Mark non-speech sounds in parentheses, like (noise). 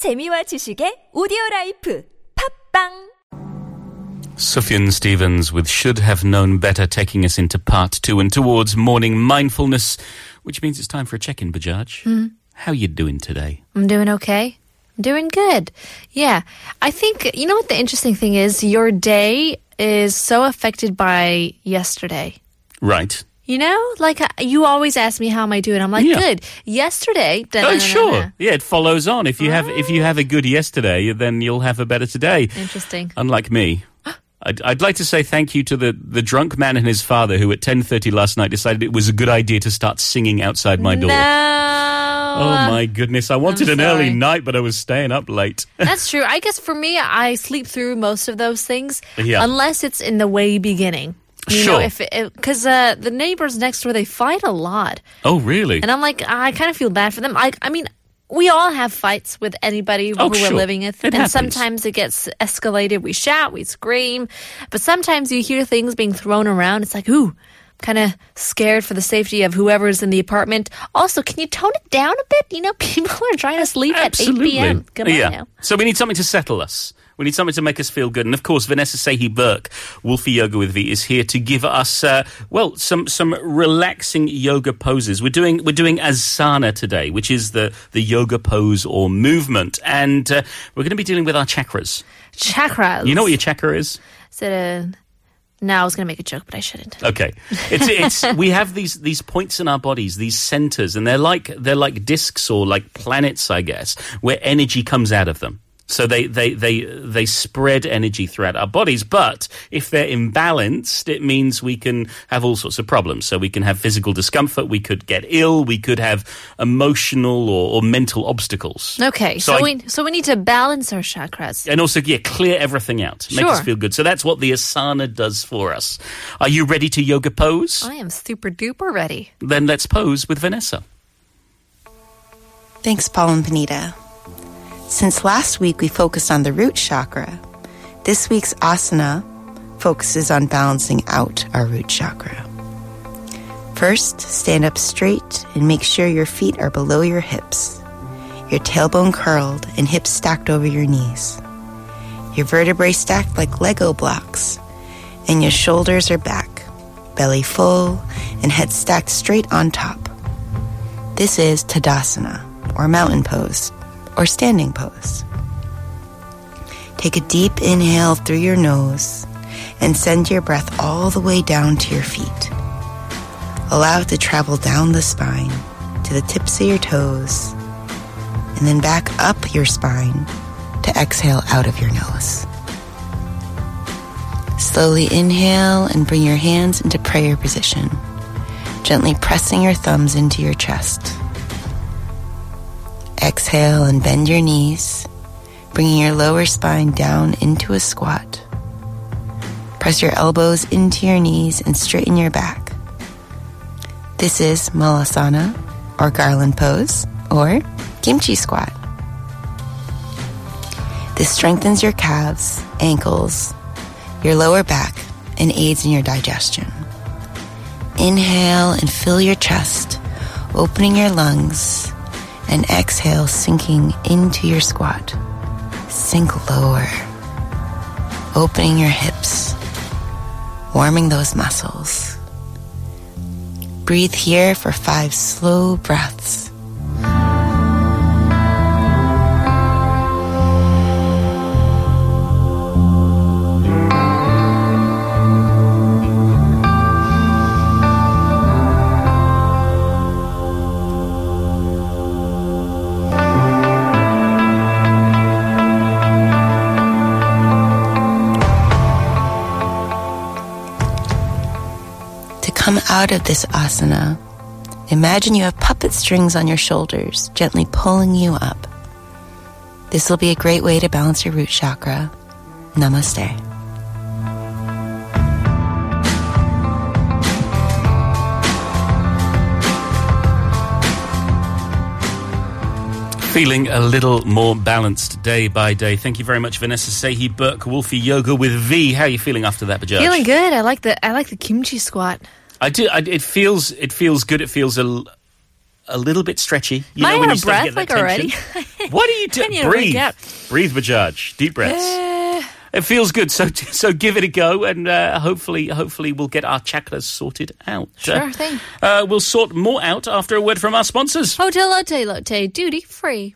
재미와 지식의 오디오 라이프 팝빵 Sufyan Stevens with Should Have Known Better taking us into part two and towards morning mindfulness, which means it's time for a check-in, Bajaj. How you doing today? I'm doing okay. I'm doing good. Yeah. I think, you know what the interesting thing is? Your day is so affected by yesterday. Right. You know, like uh, you always ask me how am I doing. I'm like, Yeah. good. Yesterday. Oh, sure. Yeah, it follows on. If you have if you have a good yesterday, then you'll have a better today. Interesting. Unlike me. (gasps) I'd, I'd like to say thank you to the, the drunk man and his father who at 10.30 last night decided it was a good idea to start singing outside my door. No. Oh my goodness. I wanted I'm an early sorry. night, but I was staying up late. (laughs) That's true. I guess for me, I sleep through most of those things, Yeah. unless it's in the way beginning. You know, Sure. if because uh, the neighbors next door they fight a lot, oh, really? and I'm like, I kind of feel bad for them. I, I mean, we all have fights with anybody Oh, who sure. we're living with, It and happens. sometimes it gets escalated. We shout, we scream, but sometimes you hear things being thrown around. It's like, ooh. Kind of scared for the safety of whoever's in the apartment. Also, can you tone it down a bit? You know, (laughs) people are trying to sleep at 8 p.m. Come yeah. So we need something to settle us. We need something to make us feel good. And of course, Vanessa Sehi Burke, Wolfie Yoga with V, is here to give us, uh, well, some, some relaxing yoga poses. We're doing, we're doing asana today, which is the, the yoga pose or movement. And uh, we're going to be dealing with our chakras. Chakras. You know what your chakra is? Is it a... No, I was going to make a joke, but I shouldn't. Okay, it's it's (laughs) we have these these points in our bodies, these centers, and they're like they're like discs or like planets, I guess, where energy comes out of them. So they they they they spread energy throughout our bodies. But if they're imbalanced, it means we can have all sorts of problems. So we can have physical discomfort, we could get ill, we could have emotional or, or mental obstacles. Okay, So so, I- we so we need to balance our chakras. And also, yeah, clear everything out, make us feel good. So that's what the asana does for us. Are you ready to yoga pose? I am super duper ready. Then let's pose with Vanessa. Thanks, Paul and Panita. Since last week we focused on the root chakra, this week's asana focuses on balancing out our root chakra. First, stand up straight and make sure your feet are below your hips, your tailbone curled and hips stacked over your knees, your vertebrae stacked like Lego blocks, and your shoulders are back, belly full, and head stacked straight on top. This is Tadasana, or mountain pose, or standing pose. Take a deep inhale through your nose and send your breath all the way down to your feet. Allow it to travel down the spine to the tips of your toes and then back up your spine to exhale out of your nose. Slowly inhale and bring your hands into prayer position, gently pressing your thumbs into your chest. Exhale and bend your knees, bringing your lower spine down into a squat. Press your elbows into your knees and straighten your back. This is Malasana, or garland pose, or kimchi squat. This strengthens your calves, ankles, your lower back, and aids in your digestion. Inhale and fill your chest, opening your lungs, and exhale, sinking into your squat. Sink lower, opening your hips, warming those muscles. Breathe here for five slow breaths. Out of this asana, imagine you have puppet strings on your shoulders, gently pulling you up. This will be a great way to balance your root chakra. Namaste. Feeling a little more balanced day by day. Thank you very much, Vanessa Sehi Burke, Wolfie Yoga with V. How are you feeling after that, Bajaj? Feeling good. I like the I like the kimchi squat. I do. I, it feels. It feels good. It feels a, a little bit stretchy. You Am I know when out you of breath, like, tension? (laughs) what are you I doing? Breathe, breathe, Bajaj. Deep breaths. Eh. It feels good, so (laughs) so give it a go, and uh, hopefully, hopefully, we'll get our chakras sorted out. Sure Uh, thing. Uh, we'll sort more out after a word from our sponsors. Hotel Lotte Lotte, duty free.